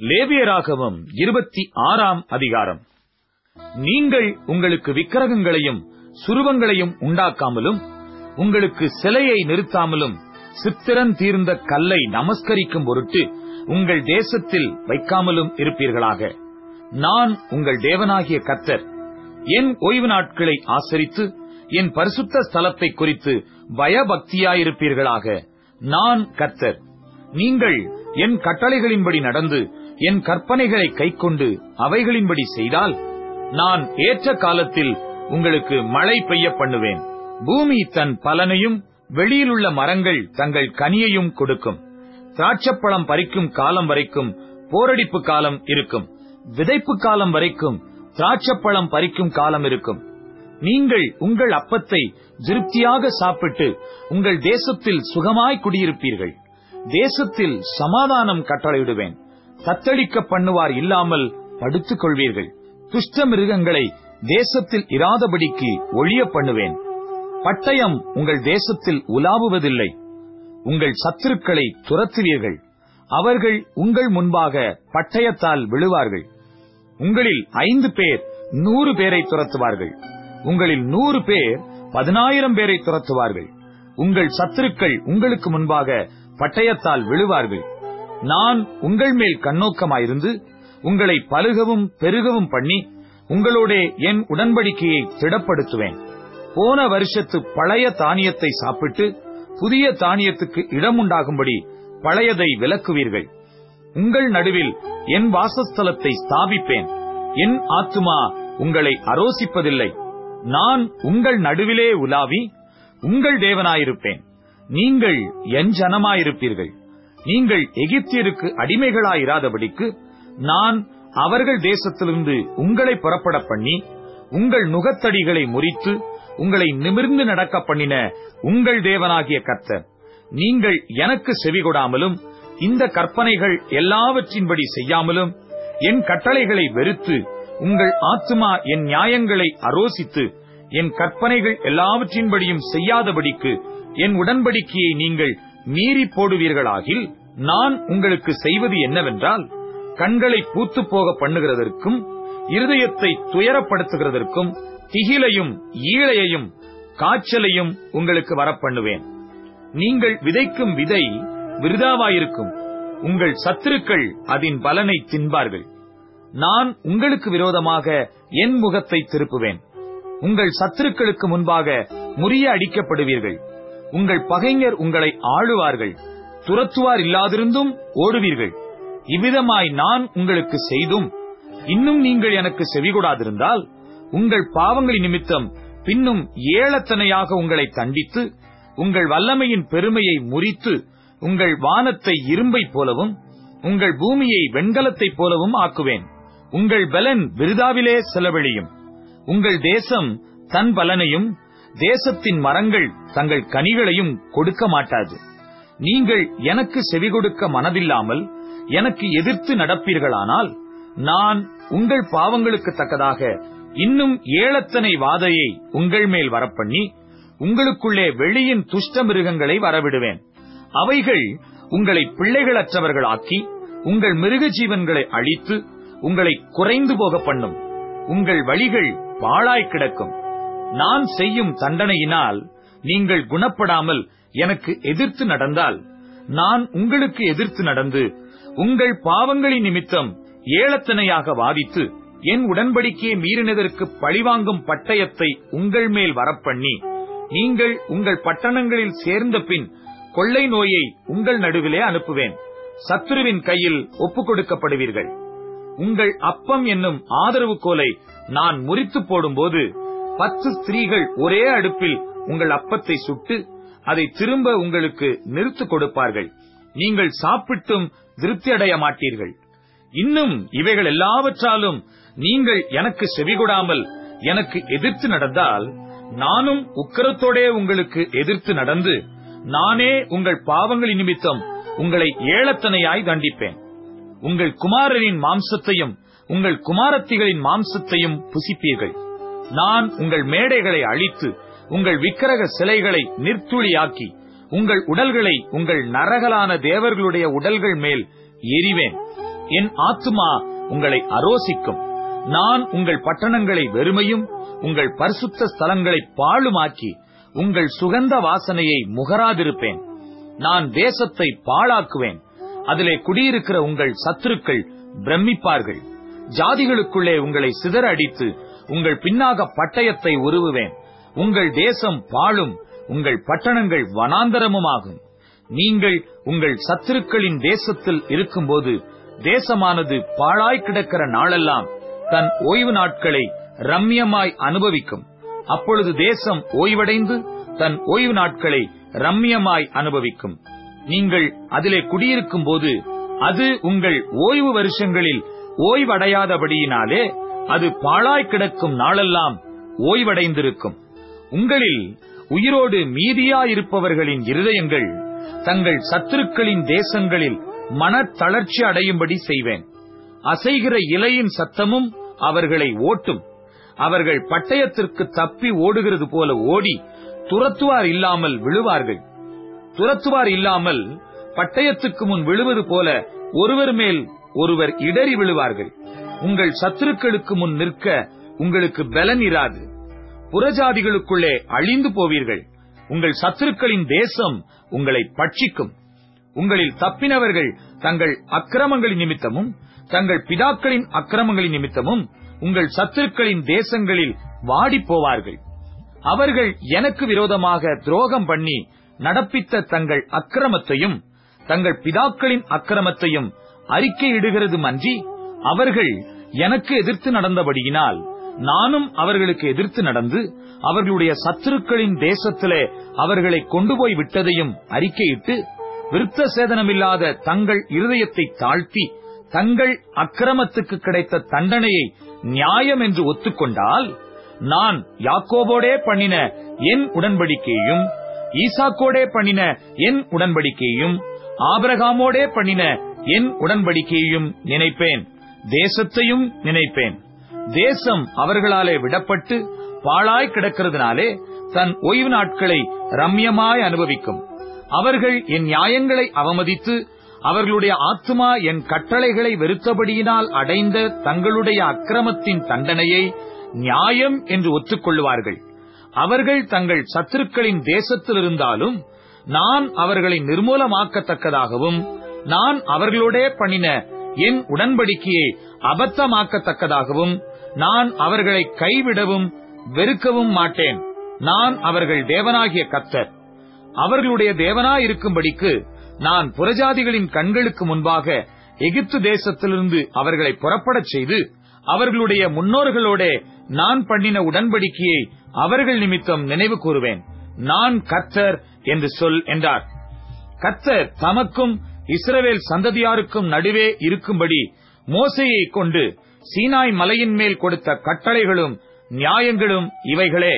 லேவியராகவும் இருபத்தி ஆறாம் அதிகாரம். நீங்கள் உங்களுக்கு விக்கிரகங்களையும் சுருவங்களையும் உண்டாக்காமலும் உங்களுக்கு சிலையை நிறுத்தாமலும் சித்திரன் தீர்ந்த கல்லை நமஸ்கரிக்கும் பொருட்டு உங்கள் தேசத்தில் வைக்காமலும் இருப்பீர்களாக. நான் உங்கள் தேவனாகிய கத்தர் என் ஓய்வு நாட்களை ஆசரித்து என் பரிசுத்த ஸ்தலத்தை குறித்து பயபக்தியாயிருப்பீர்களாக. நான் கத்தர் நீங்கள் என் கட்டளைகளின்படி நடந்து என் கற்பனைகளை கைக்கொண்டு அவைகளின்படி செய்தால் நான் ஏற்ற காலத்தில் உங்களுக்கு மழை பெய்ய பண்ணுவேன். பூமி தன் பலனையும் வெளியிலுள்ள மரங்கள் தங்கள் கனியையும் கொடுக்கும். திராட்சப்பழம் பறிக்கும் காலம் வரைக்கும் போரடிப்பு காலம் இருக்கும். விதைப்பு காலம் வரைக்கும் திராட்சப்பழம் பறிக்கும் காலம் இருக்கும். நீங்கள் உங்கள் அப்பத்தை திருப்தியாக சாப்பிட்டு உங்கள் தேசத்தில் சுகமாய் குடியிருப்பீர்கள். தேசத்தில் சமாதானம் கட்டளையிடுவேன். தத்தளிக்க பண்ணுவார் இல்லாமல் படுத்துக் கொள்வீர்கள் துஷ்ட மிருகங்களை தேசத்தில் இராதபடிக்கு ஒழிய பண்ணுவேன். பட்டயம் உங்கள் தேசத்தில் உலாவுவதில்லை. உங்கள் சத்துருக்களை துரத்துவீர்கள். அவர்கள் உங்கள் முன்பாக பட்டயத்தால் விழுவார்கள். உங்களில் ஐந்து பேர் நூறு பேரை துரத்துவார்கள். உங்களில் நூறு பேர் பதினாயிரம் பேரை துரத்துவார்கள். உங்கள் சத்துருக்கள் உங்களுக்கு முன்பாக பட்டயத்தால் விழுவார்கள். நான் உங்கள் மேல் கண்ணோக்கமாயிருந்து உங்களை பலுகவும் பெருகவும் பண்ணி உங்களோட என் உடன்படிக்கையை திடப்படுத்துவேன். போன வருஷத்து பழைய தானியத்தை சாப்பிட்டு புதிய தானியத்துக்கு இடம் உண்டாகும்படி பழையதை விலக்குவீர்கள் உங்கள் நடுவில் என் வாசஸ்தலத்தை ஸ்தாபிப்பேன். என் ஆத்துமா உங்களை அரோசிப்பதில்லை. நான் உங்கள் நடுவிலே உலாவி உங்கள் தேவனாயிருப்பேன். நீங்கள் என் ஜனமாயிருப்பீர்கள். நீங்கள் எகிப்தியருக்கு அடிமைகளாயிராதபடிக்கு நான் அவர்கள் தேசத்திலிருந்து உங்களை புறப்பட பண்ணி உங்கள் நுகத்தடிகளை முறித்து உங்களை நிமிர்ந்து நடக்க பண்ணின உங்கள் தேவனாகிய கர்த்தர் நீங்கள் எனக்கு செவிகொடாமலும் இந்த கற்பனைகள் எல்லாவற்றின்படி செய்யாமலும் என் கட்டளைகளை வெறுத்து உங்கள் ஆத்மா என் நியாயங்களை அரோசித்து என் கற்பனைகள் எல்லாவற்றின்படியும் செய்யாதபடிக்கு என் உடன்படிக்கையை நீங்கள் மீறி போடுவீர்களாகில் நான் உங்களுக்கு செய்வது என்னவென்றால் கண்களை பூத்து போக பண்ணுகிறதற்கும் இருதயத்தை துயரப்படுத்துகிறதற்கும் திகிலையும் ஈழையையும் காய்ச்சலையும் உங்களுக்கு வரப்பண்ணுவேன் நீங்கள் விதைக்கும் விதை விருதாவாயிருக்கும். உங்கள் சத்துருக்கள் அதன் பலனை தின்பார்கள். நான் உங்களுக்கு விரோதமாக என் முகத்தை திருப்புவேன். உங்கள் சத்துருக்களுக்கு முன்பாக முறிய அடிக்கப்படுவீர்கள். உங்கள் பகைஞர் உங்களை ஆளுவார்கள். துரத்துவார் இல்லாதிருந்தும் ஓடுவீர்கள். இவ்விதமாய் நான் உங்களுக்கு செய்தும் இன்னும் நீங்கள் எனக்கு செவிகொடாதிருந்தால் உங்கள் பாவங்களின் நிமித்தம் பின்னும் ஏழத்தனையாக உங்களை தண்டித்து உங்கள் வல்லமையின் பெருமையை முறித்து உங்கள் வானத்தை இரும்பை போலவும் உங்கள் பூமியை வெண்கலத்தைப் போலவும் ஆக்குவேன். உங்கள் பலன் விருதாவிலே செலவழியும். உங்கள் தேசம் தன் பலனையும் தேசத்தின் மரங்கள் தங்கள் கனிகளையும் கொடுக்க மாட்டாது. நீங்கள் எனக்கு செவி கொடுக்க மனதில்லாமல் எனக்கு எதிர்த்து நடப்பீர்களானால் நான் உங்கள் பாவங்களுக்கு தக்கதாக இன்னும் ஏழத்தனை வாதையை உங்கள் மேல் வரப்பண்ணி உங்களுக்குள்ளே வெளியின் துஷ்ட மிருகங்களை வரவிடுவேன். அவைகள் உங்களை பிள்ளைகளற்றவர்களாக்கி உங்கள் மிருக ஜீவன்களை அழித்து உங்களை குறைந்து போக பண்ணும் உங்கள் வழிகள் பாழாய் கிடக்கும். நான் செய்யும் தண்டனையினால் நீங்கள் குணப்படாமல் எனக்கு எதிர்த்து நடந்தால் நான் உங்களுக்கு எதிர்த்து நடந்து உங்கள் பாவங்களின் நிமித்தம் ஏளத்தனையாக வாதித்து என் உடன்படிக்கையை மீறினதற்கு பழிவாங்கும் பட்டயத்தை உங்கள் மேல் வரப்பண்ணி நீங்கள் உங்கள் பட்டணங்களில் சேர்ந்த பின் கொள்ளை நோயை உங்கள் நடுவிலே அனுப்புவேன். சத்ருவின் கையில் ஒப்புக் கொடுக்கப்படுவீர்கள் உங்கள் அப்பம் என்னும் ஆதரவு கோலை நான் முறித்து போடும்போது பத்து ஸ்திரீகள் ஒரே அடுப்பில் உங்கள் அப்பத்தை சுட்டு அதை திரும்ப உங்களுக்கு நிறுத்து கொடுப்பார்கள். நீங்கள் சாப்பிட்டும் திருப்தி அடைய மாட்டீர்கள். இன்னும் இவைகள் எல்லாவற்றாலும் நீங்கள் எனக்கு செவிகொடாமல் எனக்கு எதிர்த்து நடந்தால் நானும் உக்கரத்தோடே உங்களுக்கு எதிர்த்து நடந்து நானே உங்கள் பாவங்களின் நிமித்தம் உங்களை ஏழத்தனையாய் தண்டிப்பேன். உங்கள் குமாரரின் மாம்சத்தையும் உங்கள் குமாரத்திகளின் மாம்சத்தையும் புசிப்பீர்கள். நான் உங்கள் மேடைகளை அழித்து உங்கள் விக்கிரக சிலைகளை நிர்த்துளியாக்கி உங்கள் உடல்களை உங்கள் நரகலான தேவர்களுடைய உடல்கள் மேல் எரிவேன் என் ஆத்துமா உங்களை அரோசிக்கும். நான் உங்கள் பட்டணங்களை வெறுமையும் உங்கள் பரிசுத்த ஸ்தலங்களை பாழுமாக்கி உங்கள் சுகந்த வாசனையை முகராதிருப்பேன். நான் தேசத்தை பாழாக்குவேன். அதிலே குடியிருக்கிற உங்கள் சத்துருக்கள் பிரமிப்பார்கள். ஜாதிகளுக்குள்ளே உங்களை சிதற அடித்து உங்கள் பின்னாக பட்டயத்தை உருவுவேன். உங்கள் தேசம் பாழும். உங்கள் பட்டணங்கள் வனாந்தரமுமாகும். நீங்கள் உங்கள் சத்துருக்களின் தேசத்தில் இருக்கும்போது தேசமானது பாழாய் கிடக்கிற நாளெல்லாம் தன் ஓய்வு நாட்களை ரம்யமாய் அனுபவிக்கும். அப்பொழுது தேசம் ஓய்வடைந்து தன் ஓய்வு நாட்களை ரம்யமாய் அனுபவிக்கும். நீங்கள் அதிலே குடியிருக்கும் போது அது உங்கள் ஓய்வு வருஷங்களில் ஓய்வடையாதபடியினாலே அது பாழாய் கிடக்கும் நாளெல்லாம் ஓய்வடைந்திருக்கும். உங்களில் உயிரோடு மீதியாயிருப்பவர்களின் இருதயங்கள் தங்கள் சத்துருக்களின் தேசங்களில் மனத்தளர்ச்சி அடையும்படி செய்வேன். அசைகிற இலையின் சத்தமும் அவர்களை ஓட்டும். அவர்கள் பட்டயத்திற்கு தப்பி ஓடுகிறது போல ஓடி துரத்துவார் இல்லாமல் விழுவார்கள். துரத்துவார் இல்லாமல் பட்டயத்துக்கு முன் விழுவது போல ஒருவர் மேல் ஒருவர் இடறி விழுவார்கள். உங்கள் சத்துருக்களுக்கு முன் நிற்க உங்களுக்கு பலன் இராது. புறஜாதிகளுக்குள்ளே அழிந்து போவீர்கள். உங்கள் சத்துருக்களின் தேசம் உங்களை பட்சிக்கும். உங்களில் தப்பினவர்கள் தங்கள் அக்கிரமங்களின் நிமித்தமும் தங்கள் பிதாக்களின் அக்கிரமங்களின் நிமித்தமும் உங்கள் சத்துருக்களின் தேசங்களில் வாடிப் போவார்கள் அவர்கள் எனக்கு விரோதமாக துரோகம் பண்ணி நடப்பித்த தங்கள் அக்கிரமத்தையும் தங்கள் பிதாக்களின் அக்கிரமத்தையும் அறிக்கையிடுகிறது மன்றி அவர்கள் எனக்கு எதிர்த்து நடந்தபடியினால் நானும் அவர்களுக்கு எதிர்த்து நடந்து அவர்களுடைய சத்துருக்களின் தேசத்திலே அவர்களை கொண்டு போய் விட்டதையும் அறிக்கையிட்டு விருத்த சேதனமில்லாத தங்கள் இருதயத்தை தாழ்த்தி தங்கள் அக்கிரமத்துக்கு கிடைத்த தண்டனையை நியாயம் என்று ஒத்துக்கொண்டால் நான் யாக்கோபோடே பண்ணின என் உடன்படிக்கையும் ஈசாக்கோடே பண்ணின என் உடன்படிக்கையும் ஆபிரகாமோடே பண்ணின என் உடன்படிக்கையையும் நினைப்பேன். தேசத்தையும் நினைப்பேன். தேசம் அவர்களாலே விடப்பட்டு பாழாய் கிடக்கிறதுனாலே தன் ஓய்வு நாட்களை ரம்யமாய் அனுபவிக்கும். அவர்கள் என் நியாயங்களை அவமதித்து அவர்களுடைய ஆத்மா என் கட்டளைகளை வெறுத்தபடியினால் அடைந்த தங்களுடைய அக்கிரமத்தின் தண்டனையை நியாயம் என்று ஒத்துக்கொள்வார்கள். அவர்கள் தங்கள் சத்துருக்களின் தேசத்தில் இருந்தாலும் நான் அவர்களை நிர்மூலமாக்கத்தக்கதாகவும் நான் அவர்களோட பண்ணின என் உடன்படிக்கையை அபத்தமாக்கத்தக்கதாகவும் நான் அவர்களை கைவிடவும் வெறுக்கவும் மாட்டேன். நான் அவர்கள் தேவனாகிய கத்தர் அவர்களுடைய தேவனாயிருக்கும்படிக்கு நான் புறஜாதிகளின் கண்களுக்கு முன்பாக எகிப்து தேசத்திலிருந்து அவர்களை புறப்படச் செய்து அவர்களுடைய முன்னோர்களோட நான் பண்ணின உடன்படிக்கையை அவர்கள் நிமித்தம் நினைவு கூறுவேன். நான் கத்தர் என்று சொல் என்றார். கத்தர் தமக்கும் இஸ்ரவேல் சந்ததியாருக்கும் நடுவே இருக்கும்படி மோசையை கொண்டு சீனாய் மலையின் மேல் கொடுத்த கட்டளைகளும் நியாயங்களும் இவைகளே.